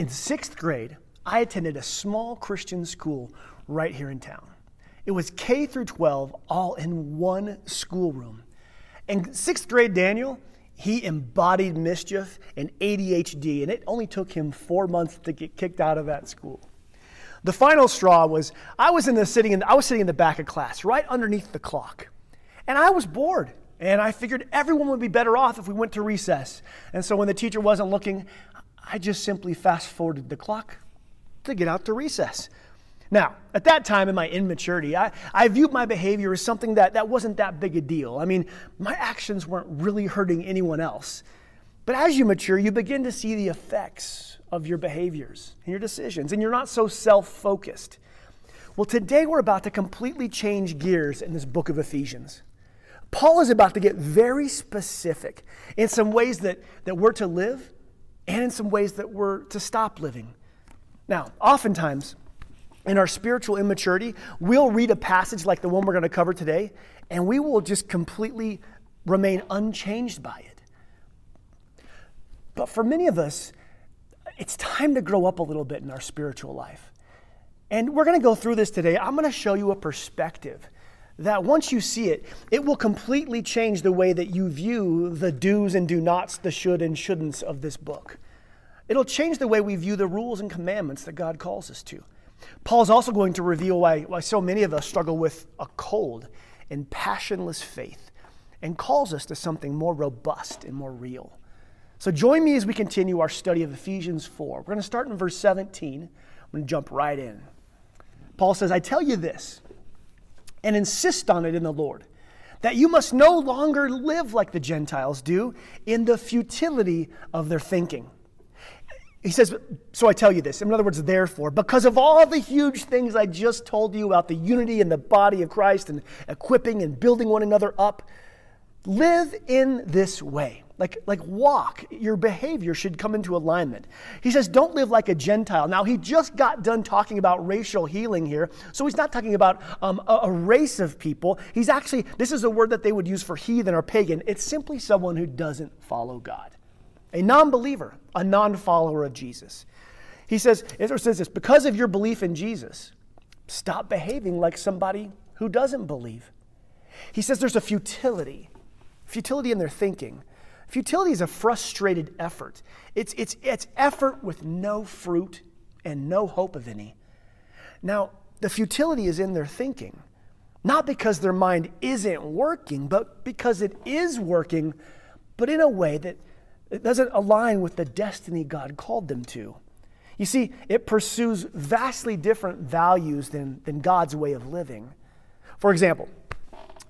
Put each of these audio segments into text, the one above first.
In sixth grade, I attended a small Christian school right here in town. It was K through 12, all in one schoolroom. In sixth grade, Daniel, he embodied mischief and ADHD, and it only took him four months to get kicked out of that school. The final straw was I was in the sitting in, I was sitting in the back of class, right underneath the clock, and I was bored. And I figured everyone would be better off if we went to recess. And so when the teacher wasn't looking, I just simply fast forwarded the clock to get out to recess. Now, at that time in my immaturity, I, I viewed my behavior as something that, that wasn't that big a deal. I mean, my actions weren't really hurting anyone else. But as you mature, you begin to see the effects of your behaviors and your decisions, and you're not so self focused. Well, today we're about to completely change gears in this book of Ephesians. Paul is about to get very specific in some ways that, that we're to live and in some ways that we're to stop living. Now, oftentimes, in our spiritual immaturity, we'll read a passage like the one we're going to cover today, and we will just completely remain unchanged by it. But for many of us, it's time to grow up a little bit in our spiritual life. And we're going to go through this today. I'm going to show you a perspective that once you see it, it will completely change the way that you view the do's and do nots, the should and shouldn'ts of this book. It'll change the way we view the rules and commandments that God calls us to. Paul's also going to reveal why, why so many of us struggle with a cold and passionless faith and calls us to something more robust and more real. So join me as we continue our study of Ephesians 4. We're going to start in verse 17. I'm going to jump right in. Paul says, I tell you this, and insist on it in the Lord, that you must no longer live like the Gentiles do in the futility of their thinking he says, So I tell you this. In other words, therefore, because of all the huge things I just told you about the unity in the body of Christ and equipping and building one another up, live in this way. Like, like walk. Your behavior should come into alignment. He says, don't live like a Gentile. Now, he just got done talking about racial healing here. So he's not talking about um, a, a race of people. He's actually, this is a word that they would use for heathen or pagan. It's simply someone who doesn't follow God a non believer, a non follower of Jesus. He says, Israel says this because of your belief in Jesus, stop behaving like somebody who doesn't believe. He says there's a futility, futility in their thinking. Futility is a frustrated effort. It's, it's, it's effort with no fruit and no hope of any. Now, the futility is in their thinking, not because their mind isn't working, but because it is working, but in a way that it doesn't align with the destiny God called them to. You see, it pursues vastly different values than, than God's way of living. For example,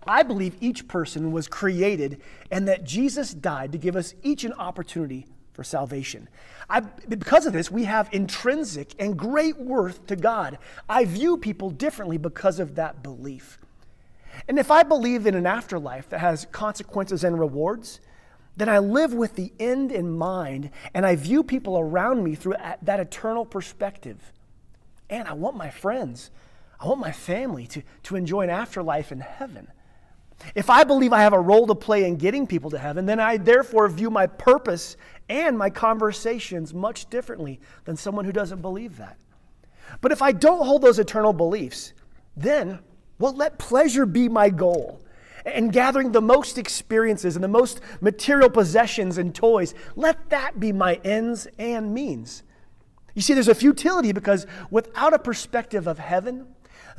I believe each person was created and that Jesus died to give us each an opportunity for salvation. I, because of this, we have intrinsic and great worth to God. I view people differently because of that belief. And if I believe in an afterlife that has consequences and rewards, then I live with the end in mind and I view people around me through that eternal perspective. And I want my friends, I want my family to, to enjoy an afterlife in heaven. If I believe I have a role to play in getting people to heaven, then I therefore view my purpose and my conversations much differently than someone who doesn't believe that. But if I don't hold those eternal beliefs, then, well, let pleasure be my goal and gathering the most experiences and the most material possessions and toys. Let that be my ends and means. You see, there's a futility because without a perspective of heaven,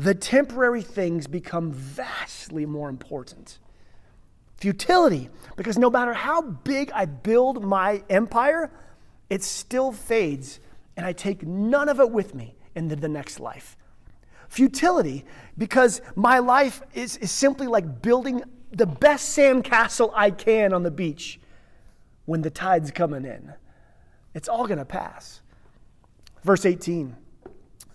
the temporary things become vastly more important. Futility, because no matter how big I build my empire, it still fades, and I take none of it with me into the next life futility because my life is, is simply like building the best sandcastle I can on the beach when the tide's coming in. It's all going to pass. Verse 18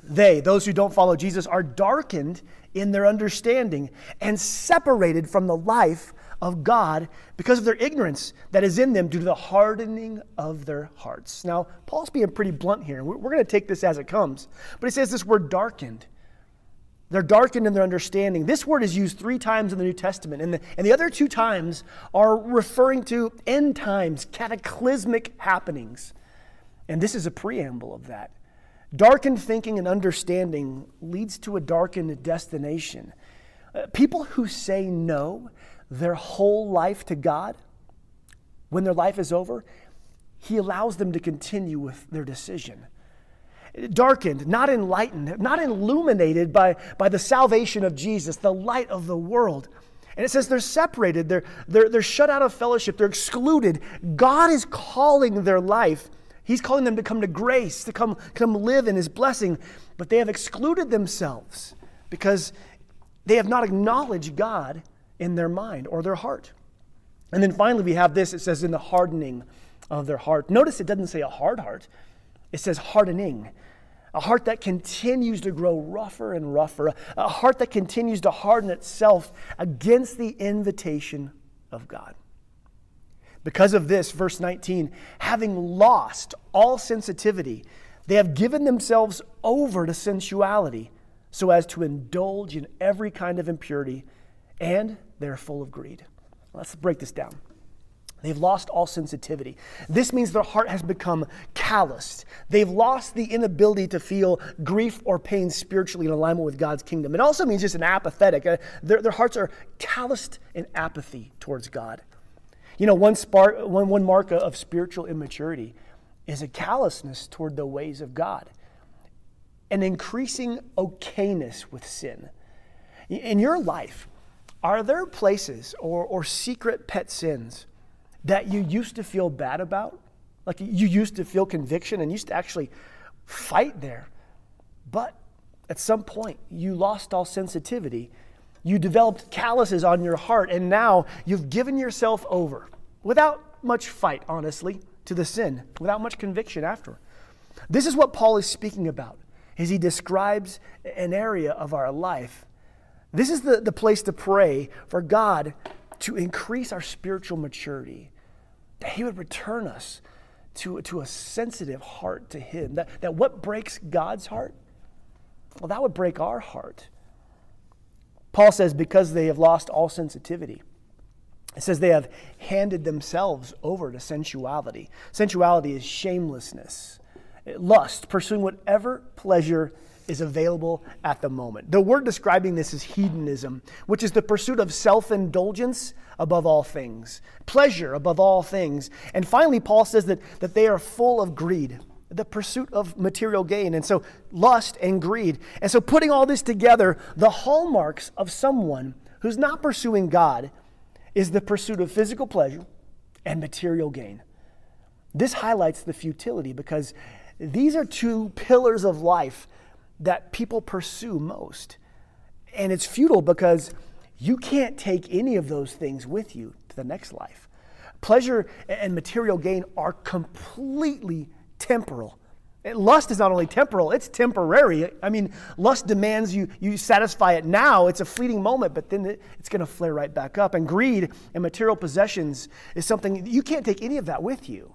They, those who don't follow Jesus, are darkened in their understanding and separated from the life of God because of their ignorance that is in them due to the hardening of their hearts. Now, Paul's being pretty blunt here. We're, we're going to take this as it comes. But he says this word darkened. They're darkened in their understanding. This word is used three times in the New Testament, and the, and the other two times are referring to end times, cataclysmic happenings. And this is a preamble of that. Darkened thinking and understanding leads to a darkened destination. Uh, people who say no their whole life to God, when their life is over, He allows them to continue with their decision. Darkened, not enlightened, not illuminated by, by the salvation of Jesus, the light of the world. And it says they're separated, they're, they're, they're shut out of fellowship, they're excluded. God is calling their life He's calling them to come to grace, to come, come live in His blessing, but they have excluded themselves because they have not acknowledged God in their mind or their heart. And then finally, we have this it says, in the hardening of their heart. Notice it doesn't say a hard heart, it says hardening. A heart that continues to grow rougher and rougher, a heart that continues to harden itself against the invitation of God. Because of this, verse 19, having lost all sensitivity, they have given themselves over to sensuality so as to indulge in every kind of impurity, and they're full of greed. Let's break this down. They've lost all sensitivity. This means their heart has become calloused. They've lost the inability to feel grief or pain spiritually in alignment with God's kingdom. It also means just an apathetic. Uh, their, their hearts are calloused in apathy towards God. You know, one, spark, one, one mark of spiritual immaturity is a callousness toward the ways of God, an increasing okayness with sin. In your life, are there places or, or secret pet sins that you used to feel bad about? Like you used to feel conviction and used to actually fight there. But at some point, you lost all sensitivity you developed calluses on your heart, and now you've given yourself over without much fight, honestly, to the sin, without much conviction after. This is what Paul is speaking about as he describes an area of our life. This is the, the place to pray for God to increase our spiritual maturity, that He would return us to, to a sensitive heart to Him, that, that what breaks God's heart, well, that would break our heart. Paul says, because they have lost all sensitivity. It says they have handed themselves over to sensuality. Sensuality is shamelessness, lust, pursuing whatever pleasure is available at the moment. The word describing this is hedonism, which is the pursuit of self indulgence above all things, pleasure above all things. And finally, Paul says that, that they are full of greed the pursuit of material gain. And so, lust and greed. And so, putting all this together, the hallmarks of someone who's not pursuing God is the pursuit of physical pleasure and material gain. This highlights the futility because these are two pillars of life that people pursue most. And it's futile because you can't take any of those things with you to the next life. Pleasure and material gain are completely temporal. Lust is not only temporal, it's temporary. I mean, lust demands you, you satisfy it now. It's a fleeting moment, but then it, it's going to flare right back up. And greed and material possessions is something you can't take any of that with you.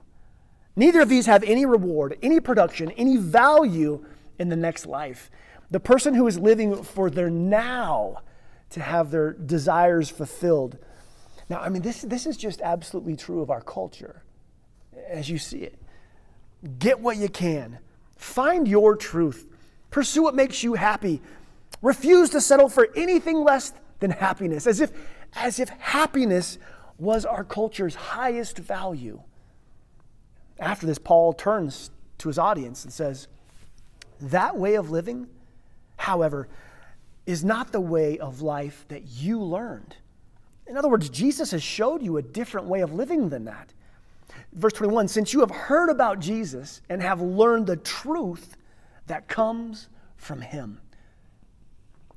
Neither of these have any reward, any production, any value in the next life. The person who is living for their now to have their desires fulfilled. Now, I mean, this, this is just absolutely true of our culture as you see it. Get what you can. Find your truth. Pursue what makes you happy. Refuse to settle for anything less than happiness, as if, as if happiness was our culture's highest value. After this, Paul turns to his audience and says, That way of living, however, is not the way of life that you learned. In other words, Jesus has showed you a different way of living than that. Verse 21 Since you have heard about Jesus and have learned the truth that comes from him.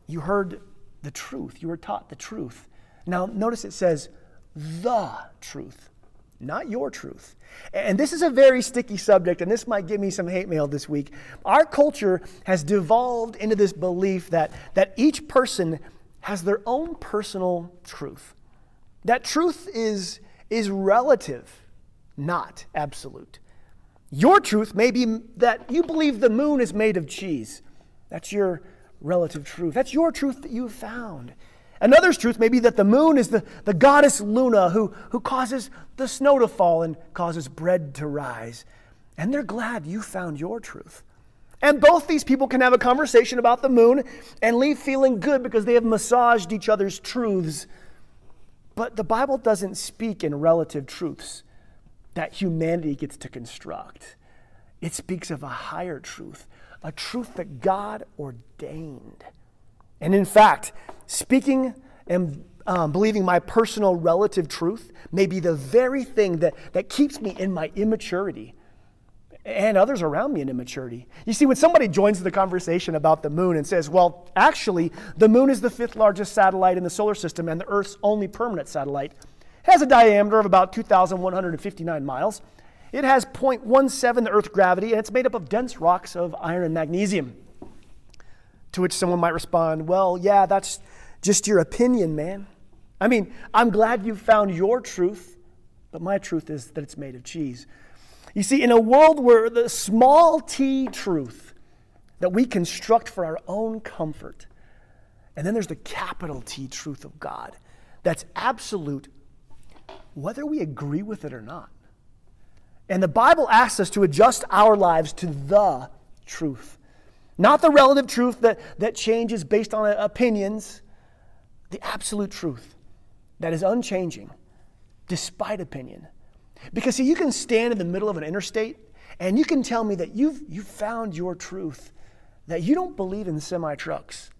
You heard the truth. You were taught the truth. Now, notice it says the truth, not your truth. And this is a very sticky subject, and this might give me some hate mail this week. Our culture has devolved into this belief that, that each person has their own personal truth. That truth is, is relative not absolute. Your truth may be that you believe the moon is made of cheese. That's your relative truth. That's your truth that you found. Another's truth may be that the moon is the, the goddess Luna who, who causes the snow to fall and causes bread to rise. And they're glad you found your truth. And both these people can have a conversation about the moon and leave feeling good because they have massaged each other's truths. But the Bible doesn't speak in relative truths that humanity gets to construct. It speaks of a higher truth, a truth that God ordained. And in fact, speaking and um, believing my personal relative truth may be the very thing that, that keeps me in my immaturity and others around me in immaturity. You see, when somebody joins the conversation about the moon and says, well, actually, the moon is the fifth largest satellite in the solar system and the Earth's only permanent satellite, it has a diameter of about 2,159 miles. It has 0.17 the Earth gravity, and it's made up of dense rocks of iron and magnesium. To which someone might respond, well, yeah, that's just your opinion, man. I mean, I'm glad you found your truth, but my truth is that it's made of cheese. You see, in a world where the small t truth that we construct for our own comfort, and then there's the capital T truth of God that's absolute, whether we agree with it or not. And the Bible asks us to adjust our lives to the truth, not the relative truth that, that changes based on opinions, the absolute truth that is unchanging despite opinion. Because see, you can stand in the middle of an interstate and you can tell me that you've, you've found your truth, that you don't believe in semi trucks.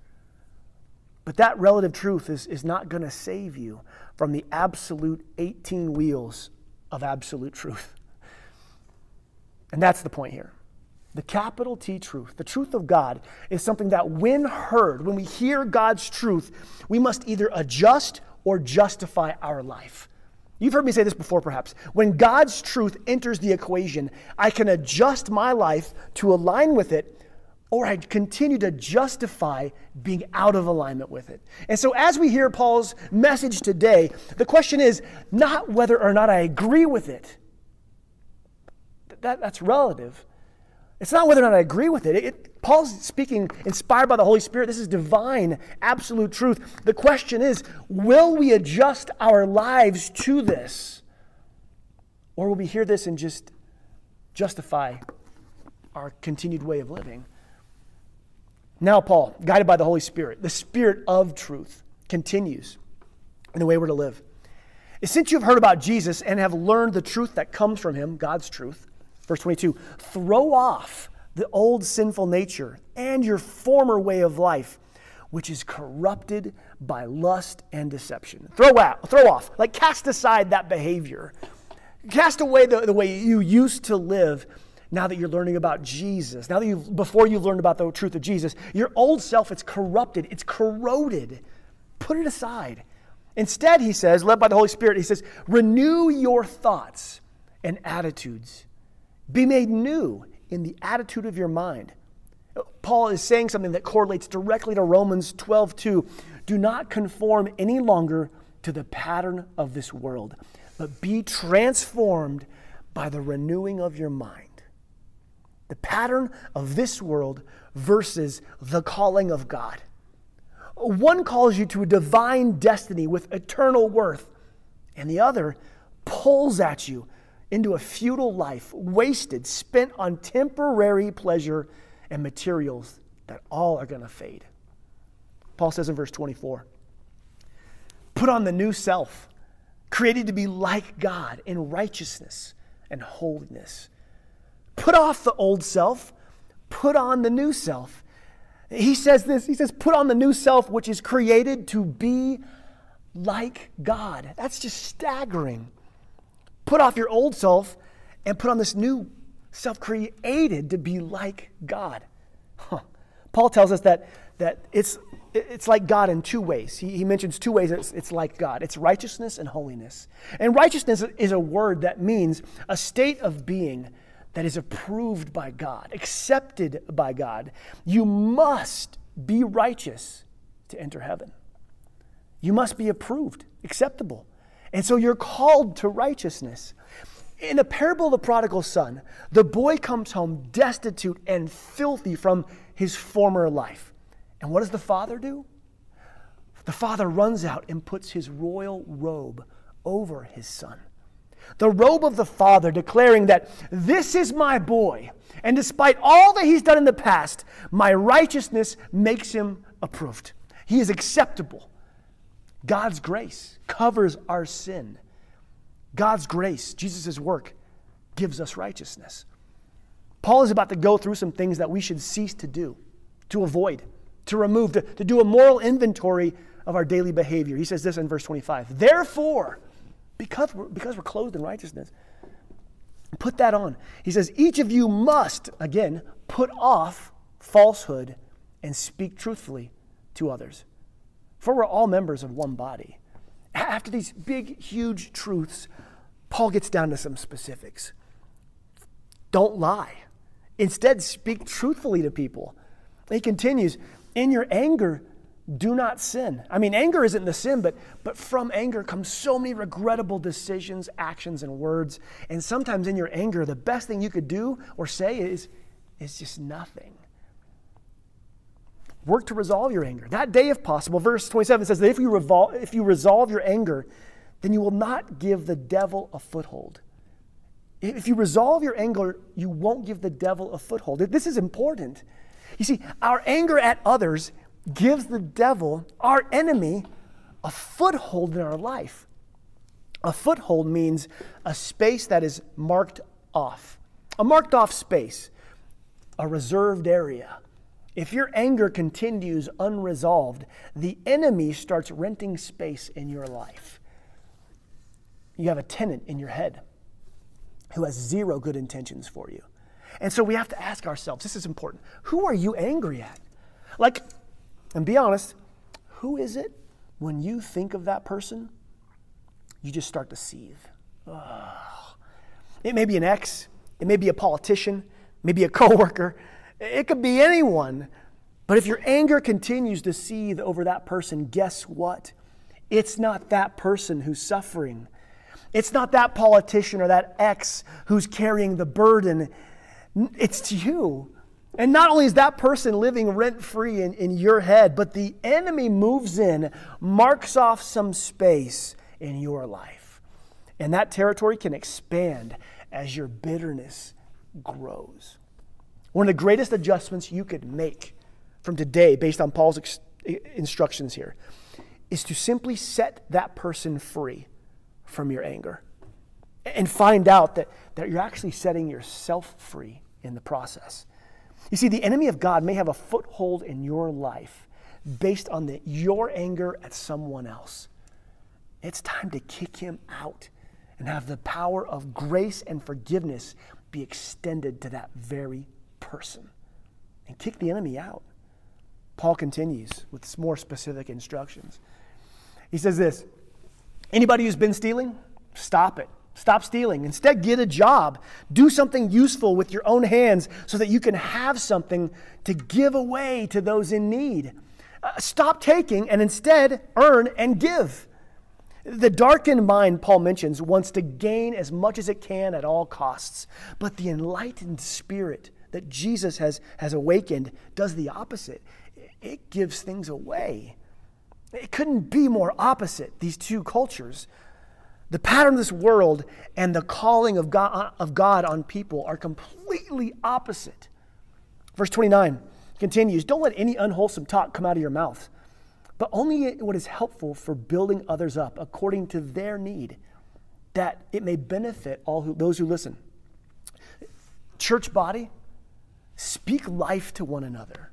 But that relative truth is, is not going to save you from the absolute 18 wheels of absolute truth. And that's the point here. The capital T truth, the truth of God, is something that when heard, when we hear God's truth, we must either adjust or justify our life. You've heard me say this before, perhaps. When God's truth enters the equation, I can adjust my life to align with it, or I continue to justify being out of alignment with it. And so, as we hear Paul's message today, the question is not whether or not I agree with it, that, that's relative. It's not whether or not I agree with it. it. Paul's speaking inspired by the Holy Spirit. This is divine, absolute truth. The question is will we adjust our lives to this? Or will we hear this and just justify our continued way of living? Now, Paul, guided by the Holy Spirit, the Spirit of truth, continues in the way we're to live. Since you've heard about Jesus and have learned the truth that comes from him, God's truth, Verse 22 Throw off the old sinful nature and your former way of life, which is corrupted by lust and deception. Throw out, throw off, like cast aside that behavior. Cast away the, the way you used to live now that you're learning about Jesus. Now that you before you learned about the truth of Jesus, your old self it's corrupted, it's corroded. Put it aside. Instead, he says, led by the Holy Spirit, he says, renew your thoughts and attitudes be made new in the attitude of your mind. Paul is saying something that correlates directly to Romans 12 2. Do not conform any longer to the pattern of this world, but be transformed by the renewing of your mind. The pattern of this world versus the calling of God. One calls you to a divine destiny with eternal worth, and the other pulls at you into a futile life, wasted, spent on temporary pleasure and materials that all are going to fade. Paul says in verse 24 Put on the new self, created to be like God in righteousness and holiness. Put off the old self, put on the new self. He says this, he says, put on the new self, which is created to be like God. That's just staggering. Put off your old self and put on this new self created to be like God. Huh. Paul tells us that, that it's, it's like God in two ways. He, he mentions two ways it's, it's like God it's righteousness and holiness. And righteousness is a word that means a state of being that is approved by God, accepted by God. You must be righteous to enter heaven. You must be approved, acceptable. And so you're called to righteousness. In the parable of the prodigal son, the boy comes home destitute and filthy from his former life. And what does the father do? The father runs out and puts his royal robe over his son. The robe of the Father, declaring that this is my boy. And despite all that he's done in the past, my righteousness makes him approved. He is acceptable. God's grace covers our sin. God's grace, Jesus' work, gives us righteousness. Paul is about to go through some things that we should cease to do, to avoid, to remove, to, to do a moral inventory of our daily behavior. He says this in verse 25 Therefore, because we're, because we're clothed in righteousness, put that on. He says, Each of you must, again, put off falsehood and speak truthfully to others. For we're all members of one body. After these big, huge truths, Paul gets down to some specifics. Don't lie. Instead, speak truthfully to people. He continues, In your anger, do not sin. I mean, anger isn't the sin, but, but from anger comes so many regrettable decisions, actions, and words. And sometimes in your anger, the best thing you could do or say is, is just nothing. Work to resolve your anger. That day, if possible. Verse 27 says that if you, revol- if you resolve your anger, then you will not give the devil a foothold. If you resolve your anger, you won't give the devil a foothold. This is important. You see, our anger at others gives the devil, our enemy, a foothold in our life. A foothold means a space that is marked off, a marked off space, a reserved area. If your anger continues unresolved, the enemy starts renting space in your life. You have a tenant in your head who has zero good intentions for you. And so we have to ask ourselves this is important. Who are you angry at? Like, and be honest, who is it when you think of that person, you just start to seethe? It may be an ex, it may be a politician, maybe a coworker, it could be anyone. But if your anger continues to seethe over that person, guess what? It's not that person who's suffering. It's not that politician or that ex who's carrying the burden. It's you. And not only is that person living rent free in, in your head, but the enemy moves in, marks off some space in your life. And that territory can expand as your bitterness grows. One of the greatest adjustments you could make from today, based on Paul's ex- instructions here, is to simply set that person free from your anger and find out that, that you're actually setting yourself free in the process. You see, the enemy of God may have a foothold in your life based on the, your anger at someone else. It's time to kick him out and have the power of grace and forgiveness be extended to that very person and kick the enemy out. Paul continues with more specific instructions. He says this anybody who's been stealing, stop it. Stop stealing. Instead, get a job. Do something useful with your own hands so that you can have something to give away to those in need. Uh, stop taking and instead earn and give. The darkened mind, Paul mentions, wants to gain as much as it can at all costs. But the enlightened spirit that Jesus has, has awakened does the opposite. It gives things away. It couldn't be more opposite, these two cultures. The pattern of this world and the calling of God, of God on people are completely opposite. Verse 29 continues Don't let any unwholesome talk come out of your mouth, but only what is helpful for building others up according to their need, that it may benefit all who, those who listen. Church body, speak life to one another.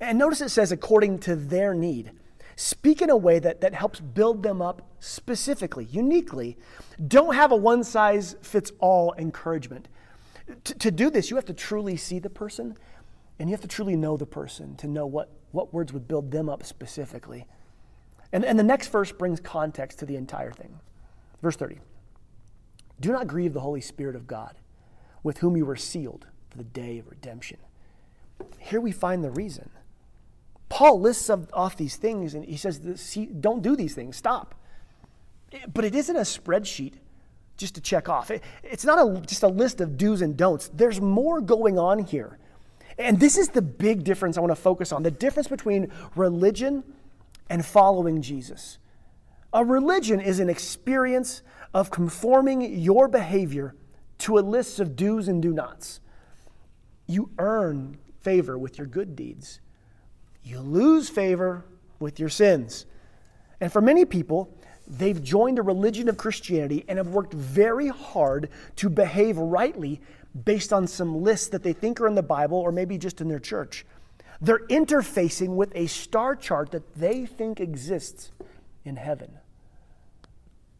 And notice it says according to their need. Speak in a way that, that helps build them up specifically, uniquely. Don't have a one size fits all encouragement. T- to do this, you have to truly see the person and you have to truly know the person to know what, what words would build them up specifically. And, and the next verse brings context to the entire thing. Verse 30 Do not grieve the Holy Spirit of God, with whom you were sealed for the day of redemption. Here we find the reason. Paul lists off these things and he says, don't do these things, stop. But it isn't a spreadsheet just to check off. it's not a, just a list of do's and don'ts. There's more going on here. And this is the big difference I want to focus on the difference between religion and following Jesus. A religion is an experience of conforming your behavior to a list of do's and do nots. You earn favor with your good deeds, you lose favor with your sins. And for many people, they've joined a religion of Christianity and have worked very hard to behave rightly based on some lists that they think are in the Bible or maybe just in their church. They're interfacing with a star chart that they think exists in heaven.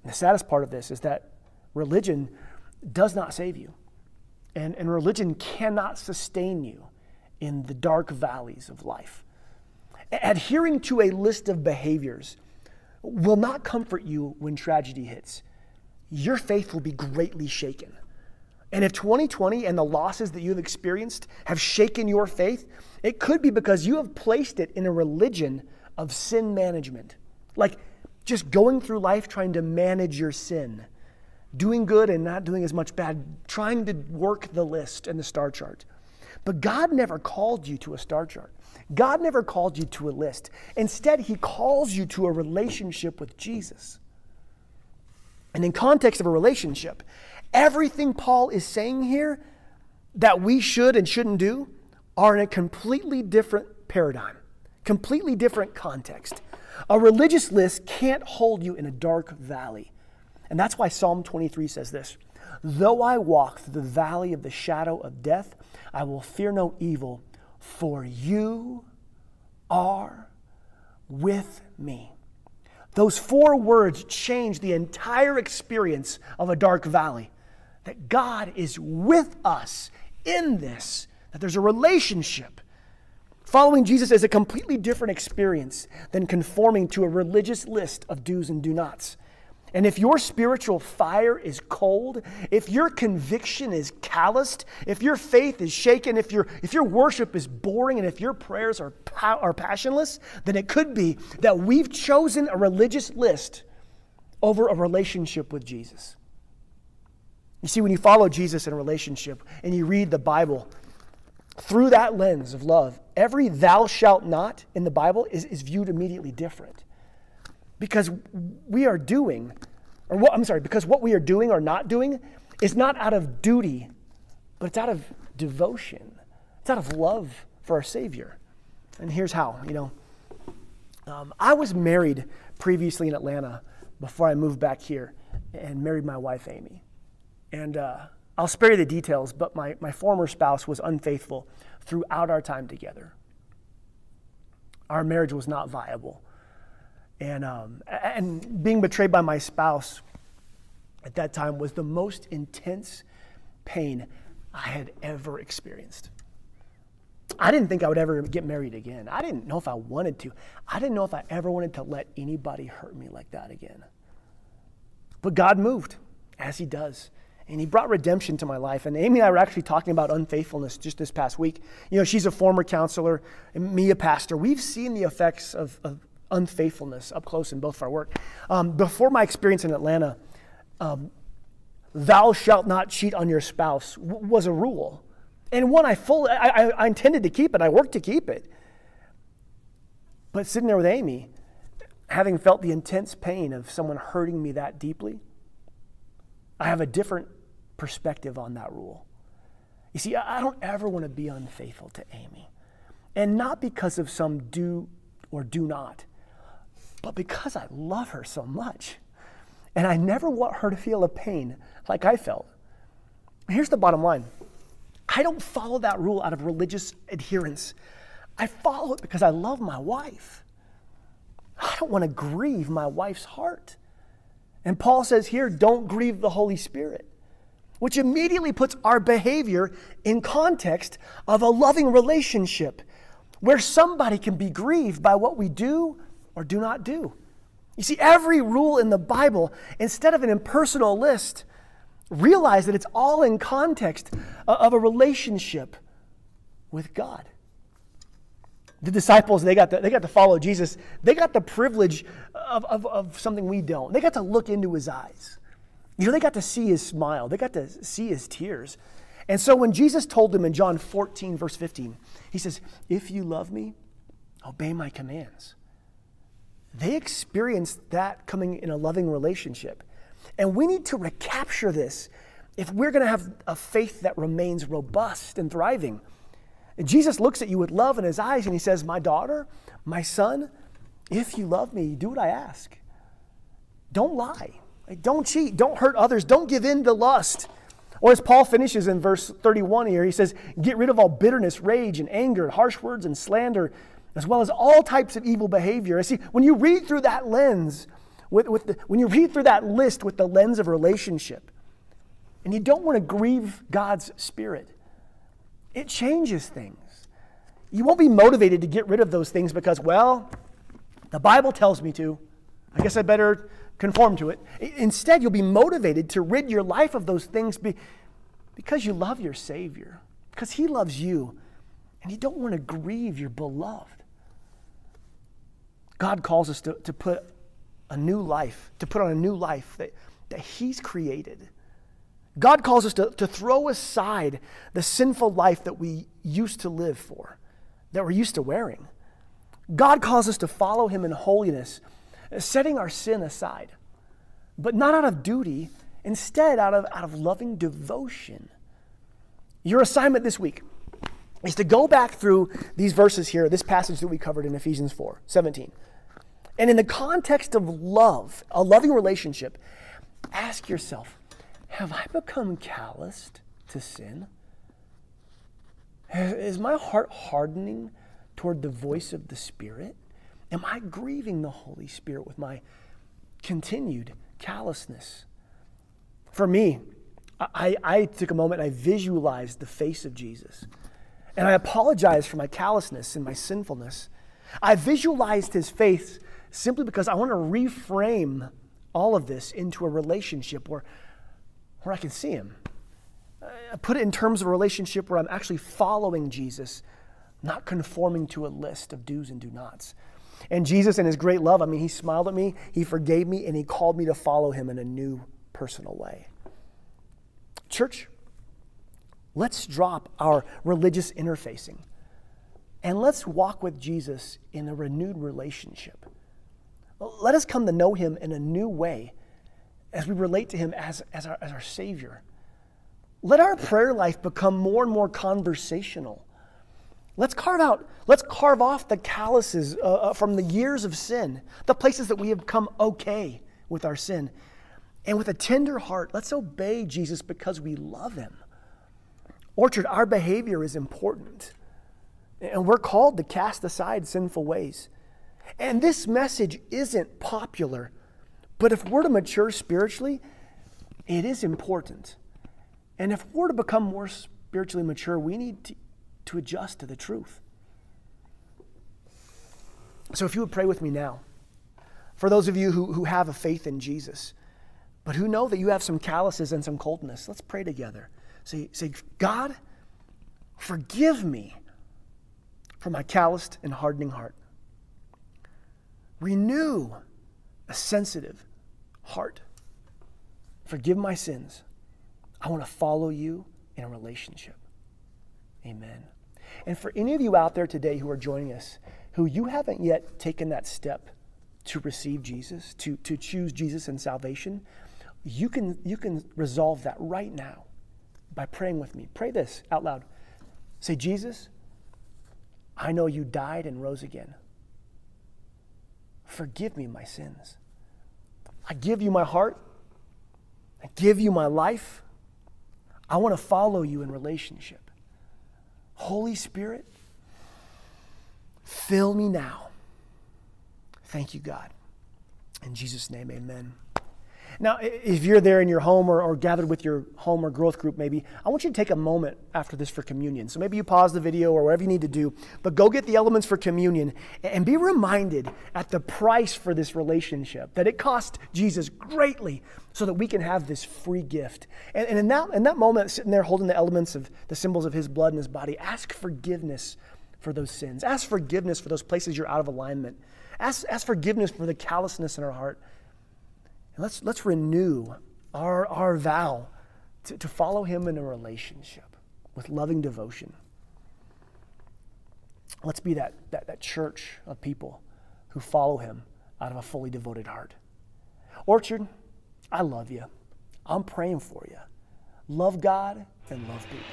The saddest part of this is that religion does not save you, and, and religion cannot sustain you in the dark valleys of life. Adhering to a list of behaviors will not comfort you when tragedy hits. Your faith will be greatly shaken. And if 2020 and the losses that you've experienced have shaken your faith, it could be because you have placed it in a religion of sin management. Like just going through life trying to manage your sin, doing good and not doing as much bad, trying to work the list and the star chart. But God never called you to a star chart. God never called you to a list. Instead, He calls you to a relationship with Jesus. And in context of a relationship, everything Paul is saying here that we should and shouldn't do are in a completely different paradigm, completely different context. A religious list can't hold you in a dark valley. And that's why Psalm 23 says this Though I walk through the valley of the shadow of death, I will fear no evil, for you are with me. Those four words change the entire experience of a dark valley. That God is with us in this, that there's a relationship. Following Jesus is a completely different experience than conforming to a religious list of do's and do nots. And if your spiritual fire is cold, if your conviction is calloused, if your faith is shaken, if your, if your worship is boring, and if your prayers are, are passionless, then it could be that we've chosen a religious list over a relationship with Jesus. You see, when you follow Jesus in a relationship and you read the Bible through that lens of love, every thou shalt not in the Bible is, is viewed immediately different. Because we are doing, or what, I'm sorry, because what we are doing or not doing is not out of duty, but it's out of devotion. It's out of love for our Savior. And here's how, you know. Um, I was married previously in Atlanta before I moved back here and married my wife, Amy. And uh, I'll spare you the details, but my, my former spouse was unfaithful throughout our time together. Our marriage was not viable. And, um, and being betrayed by my spouse at that time was the most intense pain I had ever experienced. I didn't think I would ever get married again. I didn't know if I wanted to. I didn't know if I ever wanted to let anybody hurt me like that again. But God moved, as He does. And He brought redemption to my life. And Amy and I were actually talking about unfaithfulness just this past week. You know, she's a former counselor, and me a pastor. We've seen the effects of, of unfaithfulness up close in both of our work. Um, before my experience in Atlanta, um, thou shalt not cheat on your spouse w- was a rule. And one I fully, I, I, I intended to keep it, I worked to keep it. But sitting there with Amy, having felt the intense pain of someone hurting me that deeply, I have a different perspective on that rule. You see, I don't ever want to be unfaithful to Amy. And not because of some do or do not, but because I love her so much. And I never want her to feel a pain like I felt. Here's the bottom line I don't follow that rule out of religious adherence. I follow it because I love my wife. I don't want to grieve my wife's heart. And Paul says here, don't grieve the Holy Spirit, which immediately puts our behavior in context of a loving relationship where somebody can be grieved by what we do or do not do. You see, every rule in the Bible, instead of an impersonal list, realize that it's all in context of a relationship with God. The disciples, they got to, they got to follow Jesus. They got the privilege of, of, of something we don't. They got to look into his eyes. You know, they got to see his smile. They got to see his tears. And so when Jesus told them in John 14, verse 15, he says, If you love me, obey my commands. They experienced that coming in a loving relationship. And we need to recapture this if we're going to have a faith that remains robust and thriving. Jesus looks at you with love in his eyes and he says, My daughter, my son, if you love me, do what I ask. Don't lie. Don't cheat. Don't hurt others. Don't give in to lust. Or as Paul finishes in verse 31 here, he says, Get rid of all bitterness, rage, and anger, harsh words, and slander, as well as all types of evil behavior. I see, when you read through that lens, with, with the, when you read through that list with the lens of relationship, and you don't want to grieve God's Spirit, it changes things. You won't be motivated to get rid of those things because, well, the Bible tells me to. I guess I better conform to it. Instead, you'll be motivated to rid your life of those things because you love your Savior, because He loves you, and you don't want to grieve your beloved. God calls us to, to put a new life, to put on a new life that, that He's created. God calls us to, to throw aside the sinful life that we used to live for, that we're used to wearing. God calls us to follow Him in holiness, setting our sin aside, but not out of duty, instead, out of, out of loving devotion. Your assignment this week is to go back through these verses here, this passage that we covered in Ephesians 4 17. And in the context of love, a loving relationship, ask yourself have I become calloused to sin? Is my heart hardening toward the voice of the Spirit? Am I grieving the Holy Spirit with my continued callousness? For me, I, I took a moment and I visualized the face of Jesus. And I apologize for my callousness and my sinfulness. I visualized his face simply because I want to reframe all of this into a relationship where where I can see Him. I put it in terms of a relationship where I'm actually following Jesus, not conforming to a list of do's and do nots. And Jesus, in His great love, I mean, He smiled at me, He forgave me, and He called me to follow Him in a new personal way. Church, let's drop our religious interfacing and let's walk with Jesus in a renewed relationship. Let us come to know Him in a new way as we relate to Him as, as, our, as our Savior. Let our prayer life become more and more conversational. Let's carve out, let's carve off the calluses uh, uh, from the years of sin, the places that we have become okay with our sin. And with a tender heart, let's obey Jesus because we love Him. Orchard, our behavior is important. And we're called to cast aside sinful ways. And this message isn't popular but if we're to mature spiritually, it is important. And if we're to become more spiritually mature, we need to, to adjust to the truth. So if you would pray with me now, for those of you who, who have a faith in Jesus, but who know that you have some calluses and some coldness, let's pray together. Say, say God, forgive me for my calloused and hardening heart. Renew a sensitive heart. Forgive my sins. I want to follow you in a relationship. Amen. And for any of you out there today who are joining us, who you haven't yet taken that step to receive Jesus, to, to choose Jesus and salvation, you can, you can resolve that right now by praying with me. Pray this out loud. Say, Jesus, I know you died and rose again. Forgive me my sins. I give you my heart. I give you my life. I want to follow you in relationship. Holy Spirit, fill me now. Thank you, God. In Jesus' name, amen. Now, if you're there in your home or, or, gathered with your home or growth group, maybe, I want you to take a moment after this for communion. So maybe you pause the video or whatever you need to do, but go get the elements for communion and be reminded at the price for this relationship, that it cost Jesus greatly so that we can have this free gift. And, and in, that, in that moment, sitting there holding the elements of the symbols of his blood and his body, ask forgiveness for those sins. Ask forgiveness for those places you're out of alignment. Ask, ask forgiveness for the callousness in our heart. And let's, let's renew our, our vow to, to follow him in a relationship with loving devotion. Let's be that, that, that church of people who follow him out of a fully devoted heart. Orchard, I love you. I'm praying for you. Love God and love people.